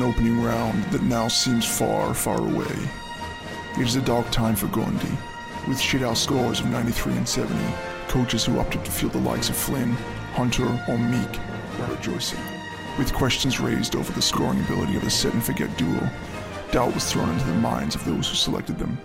An opening round that now seems far, far away. It is a dark time for Grundy, with shithouse scores of 93 and 70, coaches who opted to field the likes of Flynn, Hunter, or Meek were rejoicing. With questions raised over the scoring ability of the set and forget duo, doubt was thrown into the minds of those who selected them.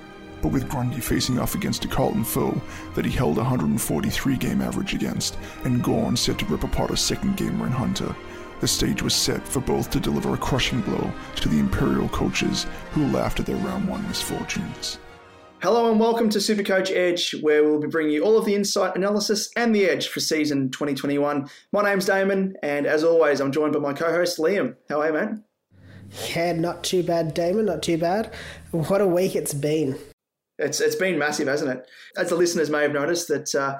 But with Grundy facing off against a Carlton foe that he held a 143 game average against, and Gawn set to rip apart a second gamer in Hunter, the stage was set for both to deliver a crushing blow to the Imperial coaches who laughed at their round one misfortunes. Hello and welcome to Supercoach Edge, where we'll be bringing you all of the insight, analysis, and the edge for season 2021. My name's Damon, and as always, I'm joined by my co-host Liam. How are you, man? Yeah, not too bad, Damon. Not too bad. What a week it's been. It's it's been massive, hasn't it? As the listeners may have noticed, that uh,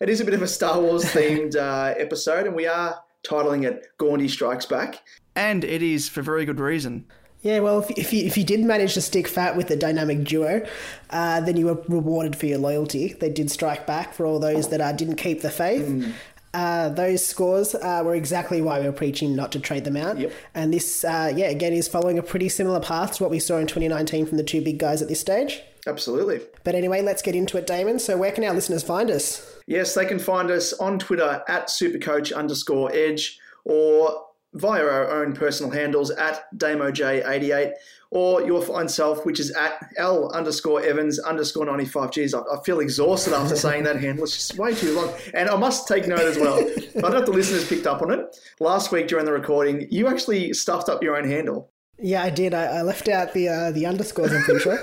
it is a bit of a Star Wars themed uh, episode, and we are titling it "Gawndy Strikes Back," and it is for very good reason. Yeah, well, if, if you if you did manage to stick fat with the dynamic duo, uh, then you were rewarded for your loyalty. They did strike back for all those that uh, didn't keep the faith. Uh, those scores uh, were exactly why we were preaching not to trade them out. Yep. And this, uh, yeah, again, is following a pretty similar path to what we saw in 2019 from the two big guys at this stage. Absolutely. But anyway, let's get into it, Damon. So, where can our listeners find us? Yes, they can find us on Twitter at supercoach underscore edge or via our own personal handles at DamoJ88 or your fine self, which is at L underscore Evans underscore 95. Geez, I, I feel exhausted after saying that handle. It's just way too long. And I must take note as well. I don't know if the listeners picked up on it. Last week during the recording, you actually stuffed up your own handle. Yeah, I did. I, I left out the uh, the underscores, I'm pretty sure.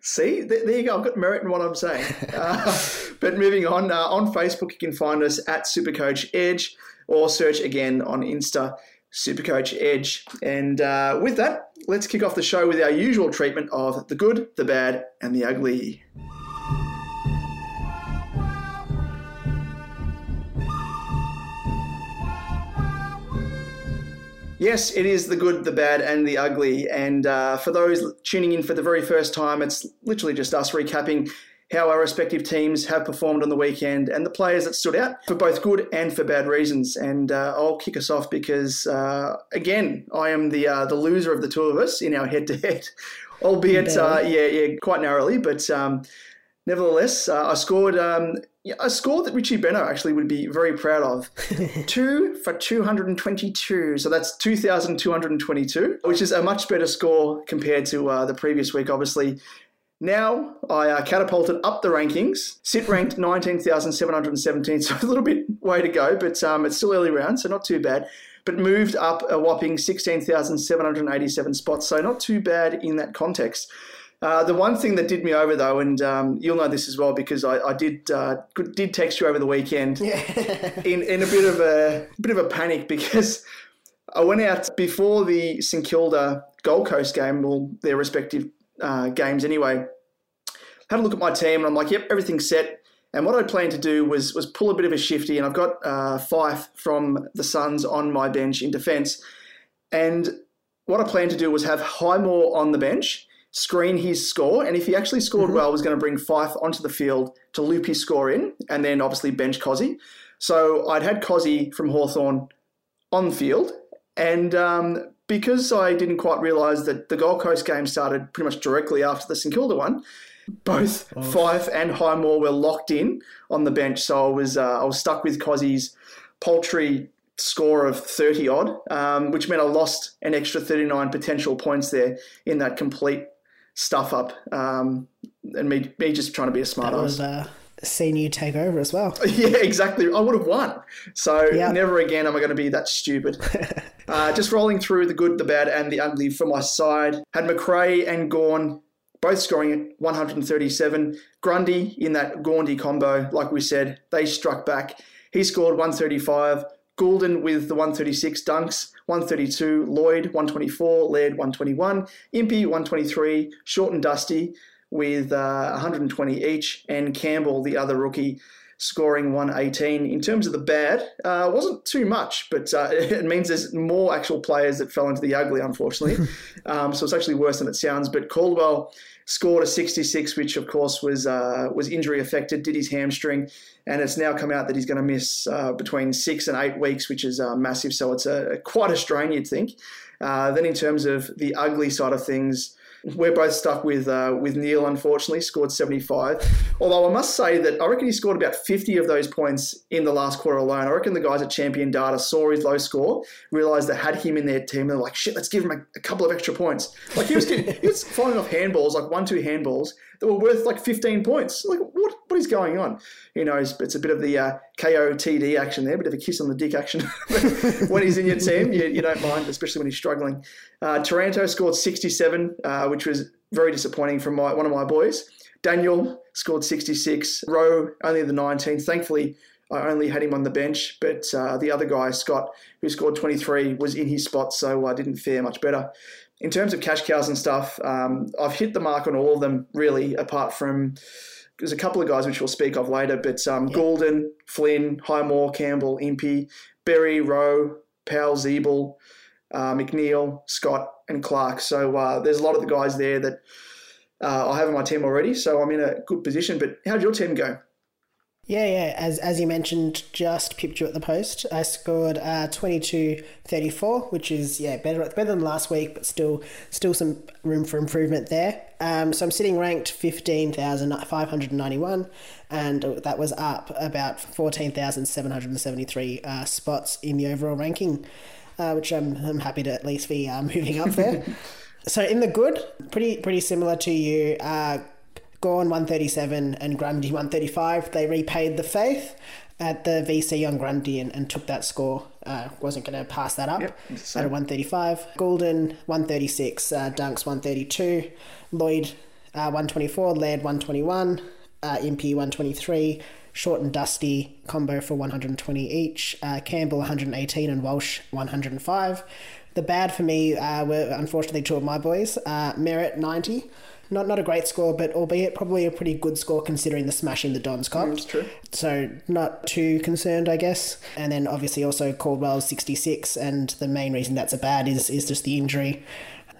See, Th- there you go. I've got merit in what I'm saying. Uh, but moving on, uh, on Facebook, you can find us at Supercoach Edge or search again on Insta, Supercoach Edge. And uh, with that, let's kick off the show with our usual treatment of the good, the bad, and the ugly. Yes, it is the good, the bad, and the ugly. And uh, for those tuning in for the very first time, it's literally just us recapping how our respective teams have performed on the weekend and the players that stood out for both good and for bad reasons. And uh, I'll kick us off because, uh, again, I am the uh, the loser of the two of us in our head-to-head, albeit uh, yeah, yeah, quite narrowly, but. Um, Nevertheless, uh, I scored um, a score that Richie Benaud actually would be very proud of. two for 222. So that's 2,222, which is a much better score compared to uh, the previous week, obviously. Now I uh, catapulted up the rankings. Sit ranked 19,717, so a little bit way to go, but um, it's still early round, so not too bad. but moved up a whopping 16,787 spots. So not too bad in that context. Uh, the one thing that did me over though, and um, you'll know this as well because I, I did uh, did text you over the weekend in, in a bit of a bit of a panic because I went out before the St Kilda Gold Coast game, well their respective uh, games anyway. Had a look at my team and I'm like, yep, everything's set. And what I planned to do was was pull a bit of a shifty, and I've got uh, Fife from the Suns on my bench in defence. And what I planned to do was have Highmore on the bench, screen his score, and if he actually scored well, I was going to bring Fife onto the field to loop his score in, and then obviously bench Cozzy. So I'd had Cozzy from Hawthorn on the field, and um, because I didn't quite realise that the Gold Coast game started pretty much directly after the St Kilda one, both Fife and Highmore were locked in on the bench. So I was uh, I was stuck with Cozzy's paltry score of 30 odd, um, which meant I lost an extra 39 potential points there in that complete stuff up. Um, and me, me just trying to be a smart That ass. was uh, seeing you take over as well. Yeah, exactly. I would have won. So Yeah. never again am I going to be that stupid. uh, just rolling through the good, the bad, and the ugly for my side. Had Macrae and Gawn both scoring at 137. Grundy in that Gawndy combo, like we said, they struck back. He scored 135. Goulden with the 136 dunks, 132. Lloyd 124. Laird 121. Impey 123. Short and Dusty with uh, 120 each, and Campbell, the other rookie, scoring 118. In terms of the bad, uh, wasn't too much, but uh, it means there's more actual players that fell into the ugly, unfortunately. um, so it's actually worse than it sounds. But Caldwell scored a 66, which of course was uh, was injury affected, did his hamstring, and it's now come out that he's going to miss uh, between six and eight weeks, which is uh, massive. So it's a quite a strain, you'd think. Uh, then in terms of the ugly side of things. We're both stuck with uh, with Neale, unfortunately, scored 75. Although I must say that I reckon he scored about 50 of those points in the last quarter alone. I reckon the guys at Champion Data saw his low score, realised they had him in their team, and they're like, shit, let's give him a, a couple of extra points. Like he was he was firing off handballs, like one, two handballs that were worth like 15 points. Like, what what is going on? Who knows? It's a bit of the uh, KOTD action there, a bit of a kiss on the dick action. When he's in your team, you, you don't mind, especially when he's struggling. Uh, Taranto scored 67, uh, which was very disappointing from my, one of my boys. Daniel scored 66. Rowe only the 19th. Thankfully, I only had him on the bench, but uh, the other guy, Scott, who scored 23, was in his spot, so I didn't fare much better. In terms of cash cows and stuff, um, I've hit the mark on all of them, really, apart from there's a couple of guys which we'll speak of later, but um, Goulden, Flynn, Highmore, Campbell, Impey, Berry, Rowe, Powell, Zeeble, uh, McNeil, Scott, and Clark. So uh, there's a lot of the guys there that uh, I have in my team already. So I'm in a good position. But how'd your team go? Yeah, yeah. As as you mentioned, just pipped you at the post. I scored uh, twenty two thirty four, which is yeah better better than last week, but still still some room for improvement there. Um, so I'm sitting ranked fifteen thousand five hundred ninety one, and that was up about fourteen thousand seven hundred seventy three uh, spots in the overall ranking, uh, which I'm I'm happy to at least be uh, moving up there. so in the good, pretty pretty similar to you. Gawn 137 and Grundy 135. They repaid the faith at the VC on Grundy and, and took that score. Uh, wasn't going to pass that up Yep, at a 135. Goulden 136. Uh, Dunks 132. Lloyd uh, 124. Laird 121. Uh, Impey 123. Short and Dusty combo for 120 each. Uh, Campbell 118 and Walsh 105. The bad for me uh, were unfortunately two of my boys. Merrett 90. Not not a great score, but albeit probably a pretty good score considering the smashing the Dons copped. True. So not too concerned, I guess. And then obviously also Caldwell 66, and the main reason that's a bad is is just the injury.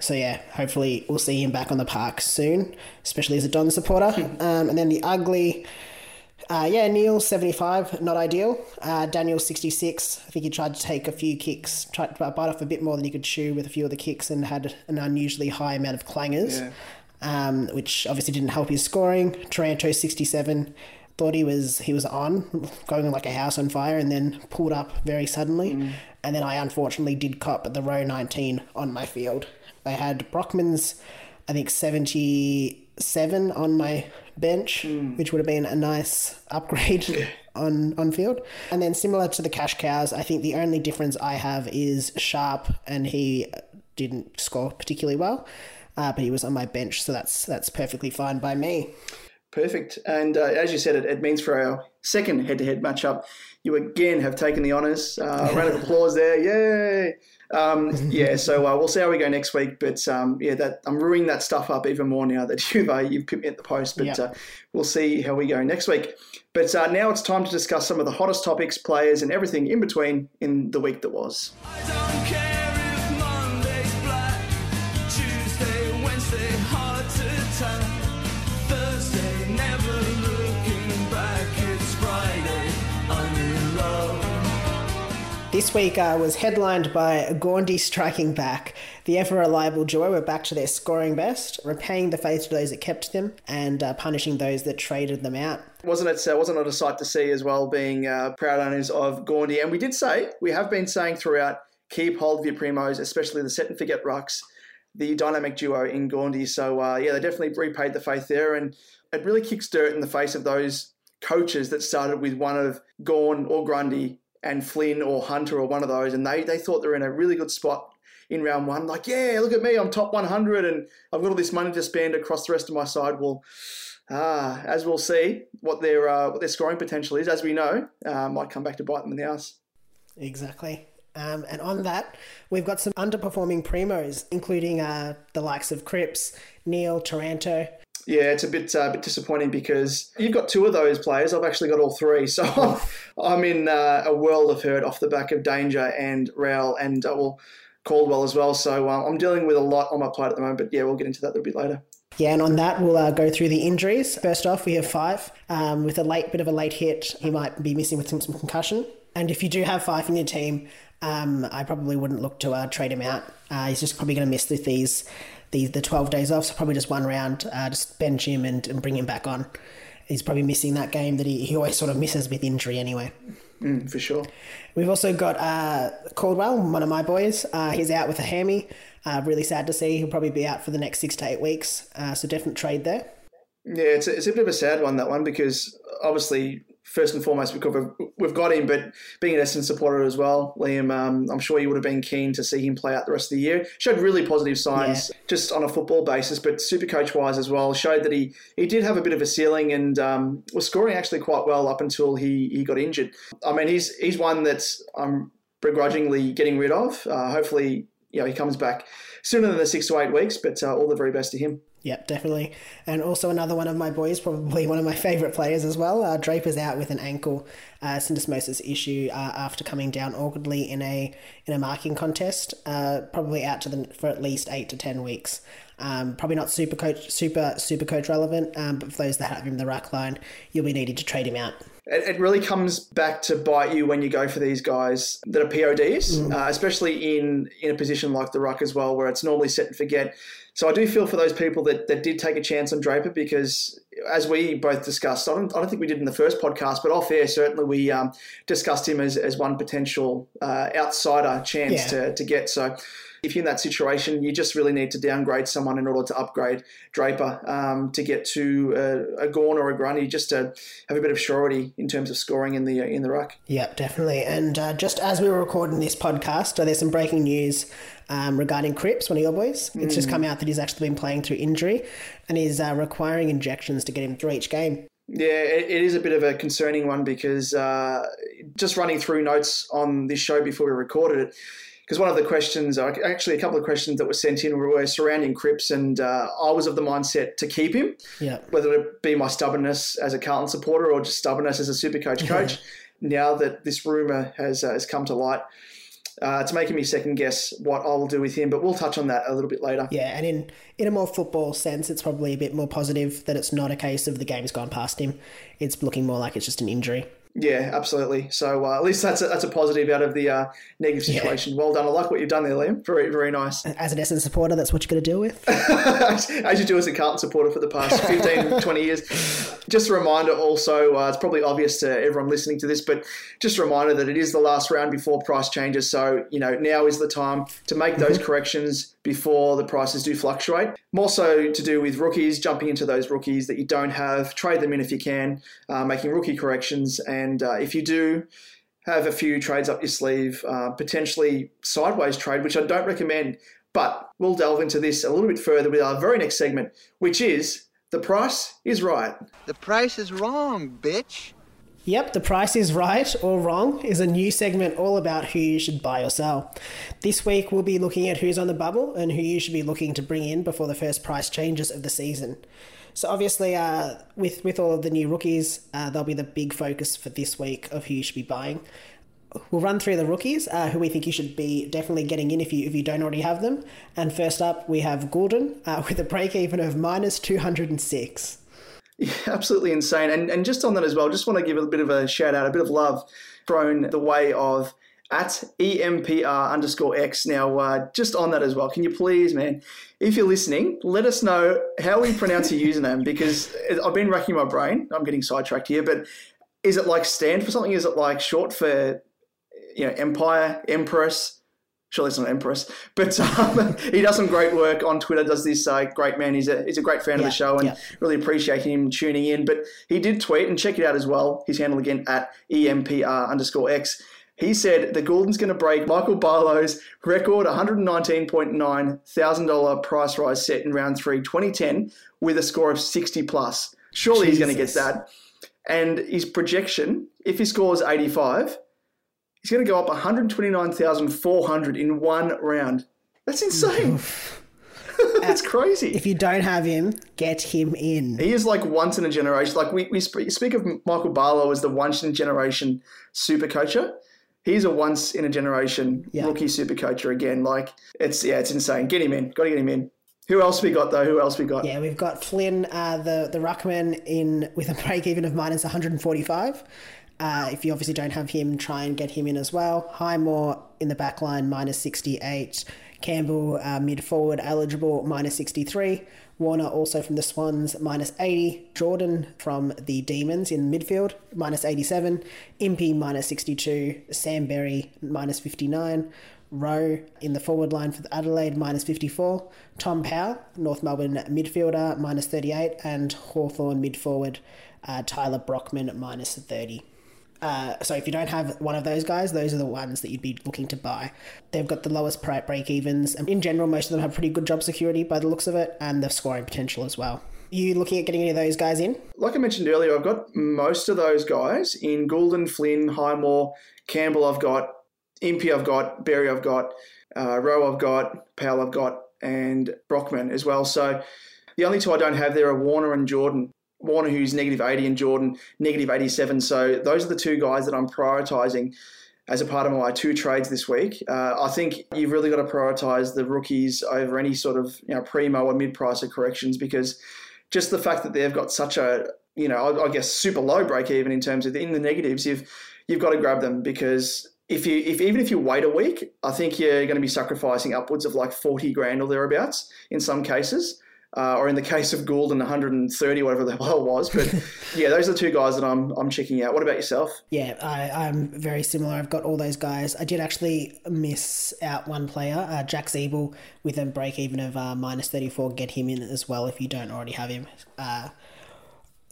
So yeah, hopefully we'll see him back on the park soon, especially as a Don supporter. um, and then the ugly. Uh, yeah, Neale, 75, not ideal. Uh, Daniel, 66. I think he tried to take a few kicks, tried to bite off a bit more than he could chew with a few of the kicks and had an unusually high amount of clangers, Yeah. Um, which obviously didn't help his scoring. Taranto 67. Thought he was he was on, going like a house on fire, and then pulled up very suddenly. And then I unfortunately did cop the row 19 on my field. I had Brockman's, I think, 77 on my bench, which would have been a nice upgrade on, on field. And then similar to the cash cows, I think the only difference I have is Sharp, and he didn't score particularly well, uh, but he was on my bench, so that's that's perfectly fine by me. Perfect. And uh, as you said, it, it means for our second head-to-head matchup, you again have taken the honours. Uh, round of applause there, yay! Um, yeah, so uh, we'll see how we go next week. But um, yeah, that I'm ruining that stuff up even more now that you've uh, you've put me at the post. But Yep. uh, we'll see how we go next week. But uh, now it's time to discuss some of the hottest topics, players, and everything in between in the week that was. This week uh, was headlined by Gawndy striking back. The ever reliable duo were back to their scoring best, repaying the faith of those that kept them and uh, punishing those that traded them out. Wasn't it? Uh, wasn't it a sight to see as well? Being uh, proud owners of Gawndy, and we did say we have been saying throughout, keep hold of your primos, especially the set and forget rucks, the dynamic duo in Gawndy. So uh, yeah, they definitely repaid the faith there, and it really kicks dirt in the face of those coaches that started with one of Gawn or Grundy and Flynn or Hunter or one of those, and they they thought they were in a really good spot in round one. Like, yeah, look at me, I'm top 100, and I've got all this money to spend across the rest of my side. Well. Ah, as we'll see, what their uh, what their scoring potential is, as we know, uh, might come back to bite them in the ass. Exactly. Um, and on that, we've got some underperforming primos, including uh, the likes of Cripps, Neale, Taranto. Yeah, it's a bit uh, bit disappointing because you've got two of those players. I've actually got all three, so I'm in uh, a world of hurt off the back of Danger and Rowell and uh, well Caldwell as well. So uh, I'm dealing with a lot on my plate at the moment. But yeah, we'll get into that a little bit later. Yeah, and on that, we'll uh, go through the injuries. First off, we have five. Um, with a late bit of a late hit, he might be missing with some, some concussion. And if you do have five in your team, um, I probably wouldn't look to uh, trade him out. Uh, he's just probably going to miss with these, these the 12 days off, so probably just one round, uh, just bench him and, and bring him back on. He's probably missing that game that he, he always sort of misses with injury anyway. Mm, for sure. We've also got uh, Caldwell, one of my boys. Uh, he's out with a hammy. Uh, really sad to see. He'll probably be out for the next six to eight weeks. Uh, so definite trade there. Yeah, it's a, it's a bit of a sad one that one because obviously first and foremost because we've, we've got him, but being an Essendon supporter as well, Liam, um, I'm sure you would have been keen to see him play out the rest of the year. Showed really positive signs just on a football basis, but super coach wise as well. Showed that he he did have a bit of a ceiling and um, was scoring actually quite well up until he he got injured. I mean, he's he's one that's I'm begrudgingly getting rid of. Uh, hopefully, you know, he comes back sooner than the six to eight weeks, but uh, all the very best to him. Yep, definitely. And also another one of my boys, probably one of my favourite players as well. Uh, Draper's out with an ankle uh, syndesmosis issue uh, after coming down awkwardly in a in a marking contest. Uh, probably out to the for at least eight to ten weeks. Um, probably not super coach super super coach relevant, um, but for those that have him in the ruck line, you'll be needing to trade him out. It, it really comes back to bite you when you go for these guys that are PODs, uh, especially in in a position like the ruck as well, where it's normally set and forget. So I do feel for those people that, that did take a chance on Draper because, as we both discussed, I don't, I don't think we did in the first podcast, but off air, certainly we um, discussed him as, as one potential uh, outsider chance Yeah. to, to get. So if you're in that situation, you just really need to downgrade someone in order to upgrade Draper um, to get to a, a Gawn or a Grundy just to have a bit of surety in terms of scoring in the in the ruck. Yep, definitely. And uh, just as we were recording this podcast, uh, there's some breaking news um, regarding Cripps, one of your boys. It's just come out that he's actually been playing through injury and is uh, requiring injections to get him through each game. Yeah, it, it is a bit of a concerning one because uh, just running through notes on this show before we recorded it, because one of the questions, uh, actually a couple of questions that were sent in were surrounding Cripps, and uh, I was of the mindset to keep him, Yeah. whether it be my stubbornness as a Carlton supporter or just stubbornness as a Supercoach coach. now that this rumor has uh, has come to light, uh, it's making me second guess what I will do with him, but we'll touch on that a little bit later. Yeah, and in, in a more football sense, it's probably a bit more positive that it's not a case of the game's gone past him. It's looking more like it's just an injury. Yeah, absolutely. So uh, at least that's a, that's a positive out of the uh, negative situation. Well done. I like what you've done there, Liam. Very very nice. As an Essendon supporter, that's what you're going to deal with. as you do as a Carlton supporter for the past 15, 20 years. Just a reminder also, uh, it's probably obvious to everyone listening to this, but just a reminder that it is the last round before price changes. So, you know, now is the time to make those corrections before the prices do fluctuate. More so to do with rookies, jumping into those rookies that you don't have, trade them in if you can, uh, making rookie corrections and And uh, if you do have a few trades up your sleeve, uh, potentially sideways trade, which I don't recommend, but we'll delve into this a little bit further with our very next segment, which is the price is right. The price is wrong, bitch. Yep, the price is right or wrong is a new segment all about who you should buy or sell. This week we'll be looking at who's on the bubble and who you should be looking to bring in before the first price changes of the season. So obviously, uh, with with all of the new rookies, uh, they'll be the big focus for this week of who you should be buying. We'll run through the rookies, uh, who we think you should be definitely getting in if you if you don't already have them. And first up, we have Goulden uh, with a break even of minus two hundred and six. Yeah, absolutely insane. And and just on that as well, just want to give a bit of a shout out, a bit of love thrown the way of at EMPR underscore X. Now, uh, just on that as well, can you please, man, if you're listening, let us know how we pronounce your username because I've been racking my brain. I'm getting sidetracked here, but is it like stand for something? Is it like short for, you know, Empire, Empress? Surely it's not Empress, but um, he does some great work on Twitter. Does this uh, great man? He's a he's a great fan of the show and yeah. really appreciate him tuning in. But he did tweet and check it out as well. His handle again at EMPR underscore X. He said the Gordon's going to break Michael Barlow's record $119.9 thousand price rise set in round three, 2010, with a score of 60 plus. Surely he's going to get that. And his projection, if he scores 85, he's going to go up 129,400 in one round. That's insane. That's crazy. If you don't have him, get him in. He is like once in a generation. Like we, we speak of Michael Barlow as the once in a generation super coacher. He's a once in a generation Yeah. rookie super coacher again. Like it's yeah, it's insane. Get him in. Got to get him in. Who else we got though? Who else we got? Yeah, we've got Flynn, uh, the the ruckman, in with a break even of minus 145. Uh, if you obviously don't have him, try and get him in as well. Highmore in the back line, minus 68. Campbell, uh, mid forward, eligible, minus 63. Warner also from the Swans, minus 80. Jordan from the Demons in midfield, minus 87. Impey, minus 62. Sam Berry, minus 59. Rowe in the forward line for Adelaide, minus 54. Tom Powell, North Melbourne midfielder, minus 38. And Hawthorn mid forward, uh, Tyler Brockman, minus 30. Uh, so if you don't have one of those guys, those are the ones that you'd be looking to buy. They've got the lowest break evens, and in general, most of them have pretty good job security by the looks of it, and the scoring potential as well. You looking at getting any of those guys in? Like I mentioned earlier, I've got most of those guys in Goulden, Flynn, Highmore, Campbell. I've got Impey. I've got Berry. I've got uh, Rowe. I've got Powell. I've got and Brockman as well. So the only two I don't have there are Warner and Jordan. Warner, who's negative 80, and Jordan, negative 87. So those are the two guys that I'm prioritising as a part of my two trades this week. Uh, I think you've really got to prioritise the rookies over any sort of you know primo or mid-pricer corrections because just the fact that they've got such a you know I, I guess super low break even in terms of in the negatives, you've you've got to grab them because if you if even if you wait a week, I think you're going to be sacrificing upwards of like 40 grand or thereabouts in some cases. Uh, or in the case of Goulden 130, whatever the hell it was. But yeah, those are the two guys that I'm I'm checking out. What about yourself? Yeah, I, I'm very similar. I've got all those guys. I did actually miss out one player, uh, Jack Zeeble, with a break even of uh, minus 34. Get him in as well if you don't already have him. Uh,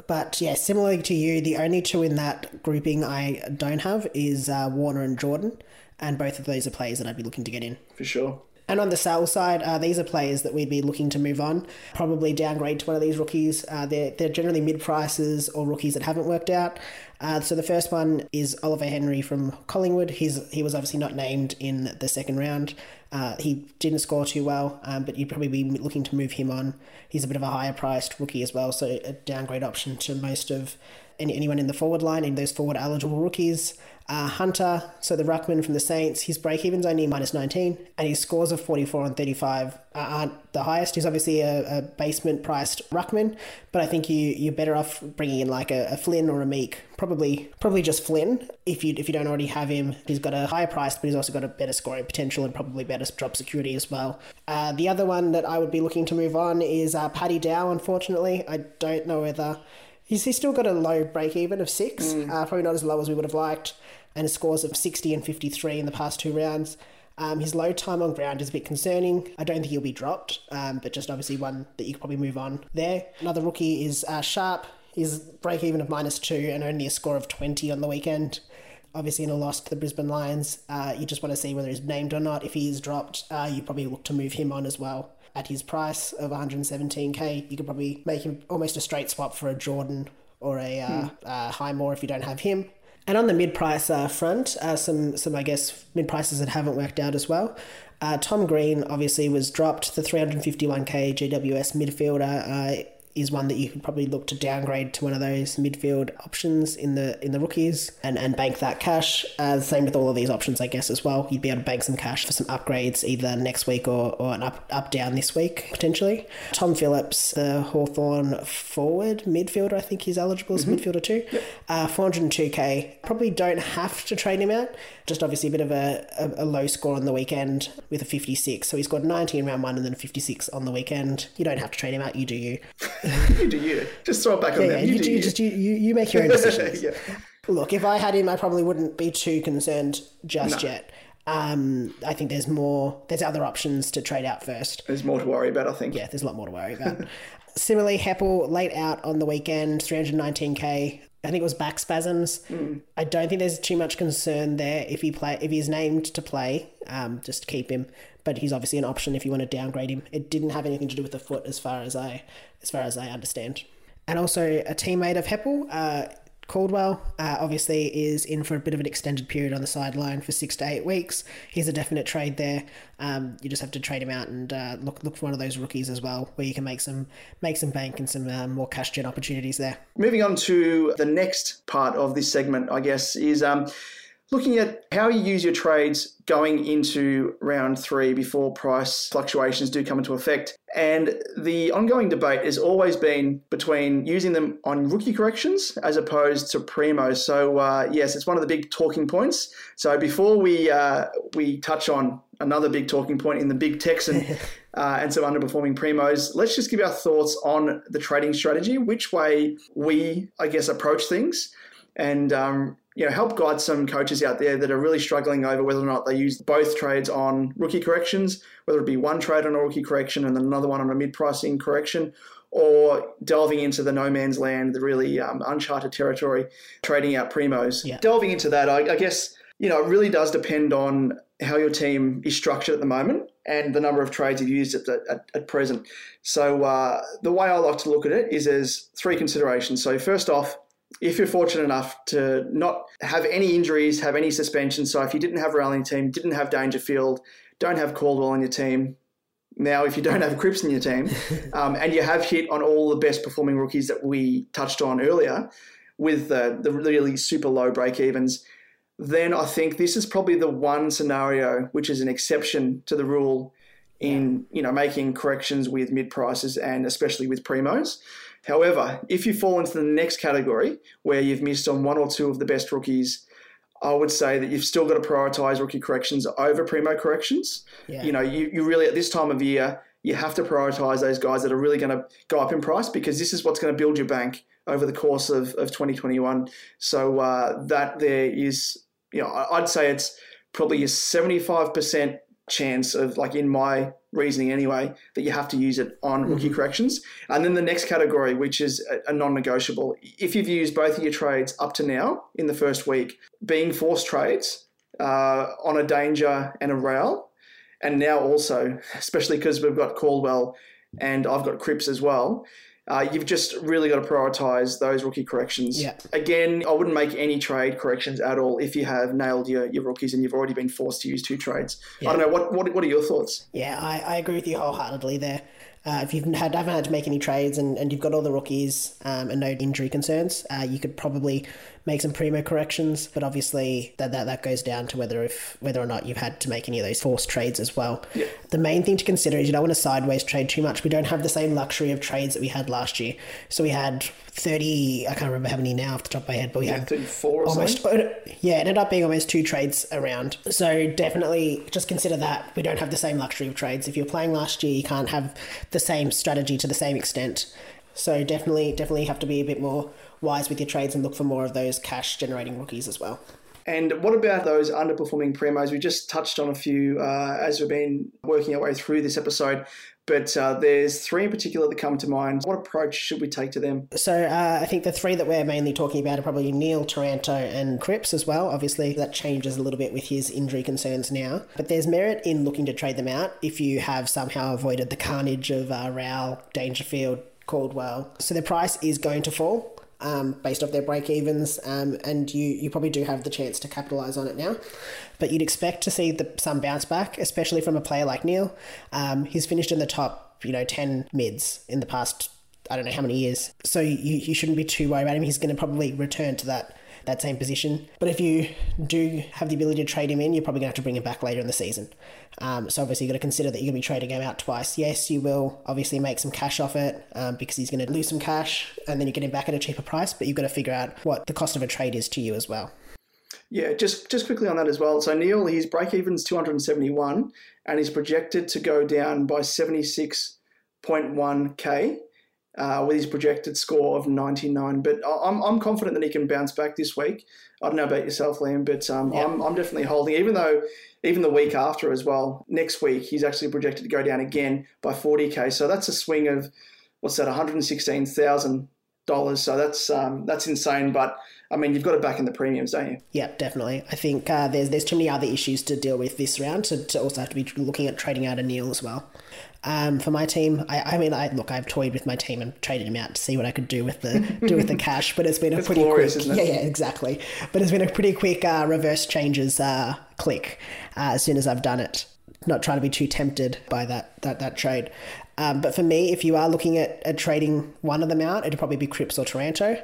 but yeah, similarly to you, the only two in that grouping I don't have is uh, Warner and Jordan, and both of those are players that I'd be looking to get in. For sure. And on the sell side, uh, these are players that we'd be looking to move on. Probably downgrade to one of these rookies. Uh, they're, they're generally mid prices or rookies that haven't worked out. Uh, so the first one is Oliver Henry from Collingwood. He's he was obviously not named in the second round. Uh, he didn't score too well, um, but you'd probably be looking to move him on. He's a bit of a higher priced rookie as well, so a downgrade option to most of any, anyone in the forward line, in those forward eligible rookies. Uh, Hunter, so the ruckman from the Saints, his break even's only minus 19, and his scores of 44 and 35 uh, aren't the highest. He's obviously a, a basement priced ruckman, but I think you you're better off bringing in like a, a Flynn or a Meek. Probably probably just Flynn if you if you don't already have him. He's got a higher price, but he's also got a better scoring potential and probably better drop security as well. Uh, the other one that I would be looking to move on is uh, Paddy Dow. Unfortunately, I don't know whether. He's, he's still got a low break even of six, uh, probably not as low as we would have liked, and his scores of 60 and 53 in the past two rounds. Um, his low time on ground is a bit concerning. I don't think he'll be dropped, um, but just obviously one that you could probably move on there. Another rookie is uh, Sharp He's break even of minus two and only a score of 20 on the weekend. Obviously, in a loss to the Brisbane Lions, uh, you just want to see whether he's named or not. If he is dropped, uh, you probably look to move him on as well. At his price of 117k, you could probably make him almost a straight swap for a Jordan or a uh, uh, Highmore if you don't have him. And on the mid price uh, front, uh, some some I guess mid prices that haven't worked out as well. Uh, Tom Green obviously was dropped. The 351k GWS midfielder uh, is one that you could probably look to downgrade to one of those midfield options in the in the rookies and, and bank that cash. Uh, the same with all of these options, I guess, as well. You'd be able to bank some cash for some upgrades either next week or, or an up up down this week potentially. Tom Phillips, the Hawthorn forward midfielder, I think he's eligible as a midfielder too. Uh, 402k. Probably don't have to trade him out. Just obviously a bit of a, a, a low score on the weekend with a 56. So he's got 90 in round one and then 56 on the weekend. You don't have to trade him out. You do you. you do you. Just throw it back on Yeah, them. you, You, do, do you just you, you, make your own decisions. yeah. Look, if I had him, I probably wouldn't be too concerned just yet. Um, I think there's more. There's other options to trade out first. There's more to worry about, I think. Yeah, there's a lot more to worry about. Similarly, Heppell late out on the weekend, 319k. I think it was back spasms. I don't think there's too much concern there if he play if he's named to play. Um, just keep him. But he's obviously an option if you want to downgrade him. It didn't have anything to do with the foot, as far as I as far as I understand. And also a teammate of Heppell, uh, Caldwell, uh, obviously is in for a bit of an extended period on the sideline for six to eight weeks. He's a definite trade there. Um, you just have to trade him out and uh, look look for one of those rookies as well, where you can make some make some bank and some uh, more cash gen opportunities there. Moving on to the next part of this segment, I guess, is um, looking at how you use your trades going into round three before price fluctuations do come into effect. And the ongoing debate has always been between using them on rookie corrections as opposed to primos. So uh, yes, it's one of the big talking points. So before we uh, we touch on another big talking point in the big Texan uh, and some underperforming primos, let's just give our thoughts on the trading strategy, which way we I guess approach things and um, you know help guide some coaches out there that are really struggling over whether or not they use both trades on rookie corrections, whether it be one trade on a rookie correction and then another one on a mid-pricing correction, or delving into the no man's land, the really um, uncharted territory, trading out primos. Yeah. Delving into that, I, I guess you know it really does depend on how your team is structured at the moment and the number of trades you've used at, the, at, at present. So uh, the way I like to look at it is as three considerations. So first off, if you're fortunate enough to not have any injuries, have any suspensions, so if you didn't have a rallying team, didn't have Dangerfield, don't have Caldwell on your team, now if you don't have Cripps in your team, um, and you have hit on all the best performing rookies that we touched on earlier with the, the really super low break evens, then I think this is probably the one scenario which is an exception to the rule in you know making corrections with mid prices and especially with primos. However, if you fall into the next category where you've missed on one or two of the best rookies, I would say that you've still got to prioritize rookie corrections over primo corrections. Yeah. You know, you, you really at this time of year you have to prioritize those guys that are really going to go up in price because this is what's going to build your bank over the course of, of 2021. So uh, that there is, you know, I'd say it's probably a 75% chance of like in my reasoning anyway that you have to use it on rookie corrections. And then the next category which is a, a non-negotiable. If you've used both of your trades up to now in the first week being forced trades uh, on a danger and a Rowell and now also especially because we've got caldwell and i've got cripps as well uh, you've just really got to prioritize those rookie corrections. Yeah. Again, I wouldn't make any trade corrections at all if you have nailed your, your rookies and you've already been forced to use two trades. I don't know. What, what, what are your thoughts? Yeah, I, I agree with you wholeheartedly there. Uh, if you've had, haven't had to make any trades and, and you've got all the rookies um, and no injury concerns, uh, you could probably make some primo corrections. But obviously, that, that that goes down to whether if whether or not you've had to make any of those forced trades as well. Yeah. The main thing to consider is you don't want to sideways trade too much. We don't have the same luxury of trades that we had last year. So we had thirty. I can't remember how many now off the top of my head, but we had 34 or almost yeah, it ended up being almost two trades around. So definitely just consider that we don't have the same luxury of trades. If you're playing last year, you can't have the same strategy to the same extent. So definitely, definitely have to be a bit more wise with your trades and look for more of those cash generating rookies as well. And what about those underperforming primos? We just touched on a few uh, as we've been working our way through this episode, but uh, there's three in particular that come to mind. What approach should we take to them? So uh, I think the three that we're mainly talking about are probably Neale, Taranto, and Cripps as well. Obviously, that changes a little bit with his injury concerns now. But there's merit in looking to trade them out if you have somehow avoided the carnage of uh, Rowell, Dangerfield, Caldwell. So the price is going to fall. Um, based off their break evens, um, and you, you probably do have the chance to capitalise on it now. But you'd expect to see the, some bounce back, especially from a player like Neil. Um, he's finished in the top, you know, 10 mids in the past, I don't know how many years. So you, you shouldn't be too worried about him. He's going to probably return to that that same position. But if you do have the ability to trade him in, you're probably going to have to bring him back later in the season. Um, so obviously you've got to consider that you're going to be trading him out twice. Yes, you will obviously make some cash off it um, because he's going to lose some cash and then you get him back at a cheaper price, but you've got to figure out what the cost of a trade is to you as well. Yeah, just just quickly on that as well. So Neale, his break even's 271 and he's projected to go down by 76.1k uh, with his projected score of 99. But I- I'm, I'm confident that he can bounce back this week. I don't know about yourself, Liam, but um, I'm, I'm definitely holding, even though even the week after as well, next week, he's actually projected to go down again by 40k. So that's a swing of, what's that, $116,000. So that's um, that's insane. But I mean, you've got it back in the premiums, don't you? Yeah, definitely. I think uh, there's there's too many other issues to deal with this round to, to also have to be looking at trading out a Neale as well. Um, for my team, I, I mean, I look, I've toyed with my team and traded him out to see what I could do with the do with the cash, but it's been a It's pretty glorious, quick, yeah, yeah, exactly. But it's been a pretty quick uh, reverse changes uh, click uh, as soon as I've done it. Not trying to be too tempted by that that that trade. Um, but for me, if you are looking at, at trading one of them out, it'd probably be Cripps or Taranto.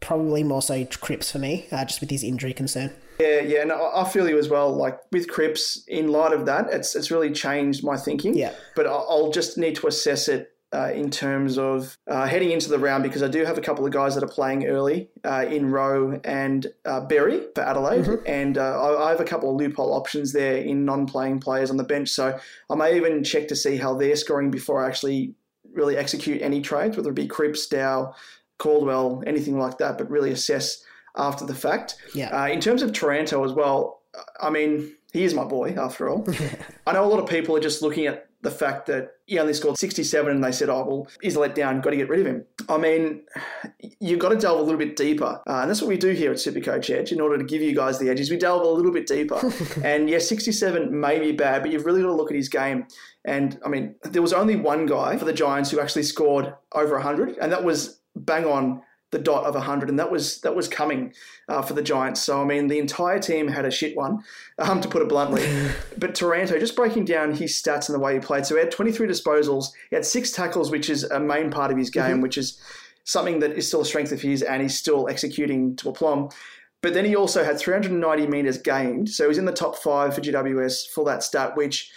Probably more so Cripps for me, uh, just with his injury concern. Yeah, yeah, and I I feel you as well. Like with Cripps, in light of that, it's it's really changed my thinking. Yeah. But I'll just need to assess it uh, in terms of uh, heading into the round because I do have a couple of guys that are playing early uh, in Rowe and uh, Berry for Adelaide, and uh, I, I have a couple of loophole options there in non-playing players on the bench. So I may even check to see how they're scoring before I actually really execute any trades, whether it be Cripps, Dow, Caldwell, anything like that. But really assess after the fact. Yeah. Uh, in terms of Taranto as well, I mean, he is my boy after all. I know a lot of people are just looking at the fact that he only scored 67 and they said, oh, well, he's let down, got to get rid of him. I mean, you've got to delve a little bit deeper. Uh, and that's what we do here at Supercoach Edge in order to give you guys the edges. We delve a little bit deeper. and yes, 67 may be bad, but you've really got to look at his game. And I mean, there was only one guy for the Giants who actually scored over 100, and that was bang on the dot of 100, and that was that was coming uh, for the Giants. So I mean, the entire team had a shit one, um, to put it bluntly. but Taranto, just breaking down his stats and the way he played, so he had 23 disposals, he had six tackles, which is a main part of his game, which is something that is still a strength of his, and he's still executing to aplomb. But then he also had 390 meters gained, so he's in the top five for GWS for that stat, which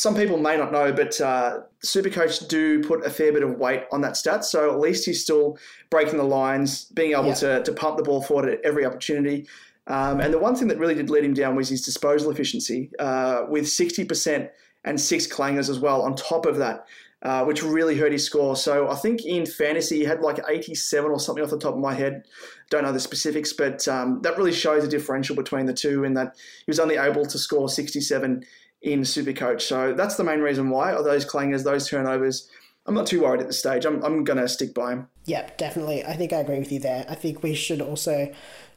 some people may not know, but uh, Supercoach do put a fair bit of weight on that stat. So at least he's still breaking the lines, being able Yeah. to, to pump the ball forward at every opportunity. Um, and the one thing that really did let him down was his disposal efficiency, uh, with 60% and six clangers as well on top of that, uh, which really hurt his score. So I think in fantasy he had like 87 or something off the top of my head. Don't know the specifics, but um, that really shows the differential between the two in that he was only able to score 67 in Supercoach. So that's the main reason why are those clangers, those turnovers. I'm not too worried at this stage. I'm, I'm going to stick by him. Yep, definitely. I think I agree with you there. I think we should also,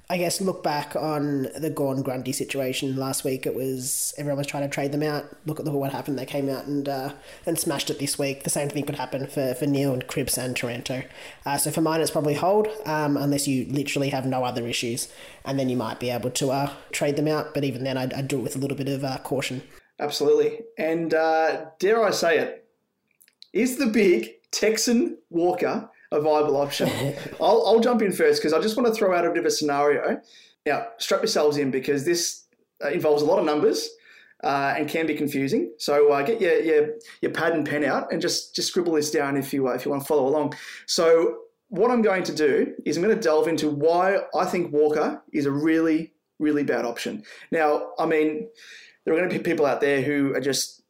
I guess, look back on the Gawn Grundy situation last week. It was everyone was trying to trade them out. Look at at what happened. They came out and uh, and smashed it this week. The same thing could happen for, for Neale and Cripps and Taranto. Uh, so for mine, it's probably hold um, unless you literally have no other issues, and then you might be able to uh, trade them out. But even then, I'd, I'd do it with a little bit of uh, caution. Absolutely. And uh, dare I say it, is the big Texan Walker a viable option? I'll, I'll jump in first because I just want to throw out a bit of a scenario. Now, strap yourselves in because this uh, involves a lot of numbers. Uh, and can be confusing. So uh, get your, your your pad and pen out and just just scribble this down if you uh, if you want to follow along. So what I'm going to do is I'm going to delve into why I think Walker is a really really bad option. Now, I mean, there are going to be people out there who are just,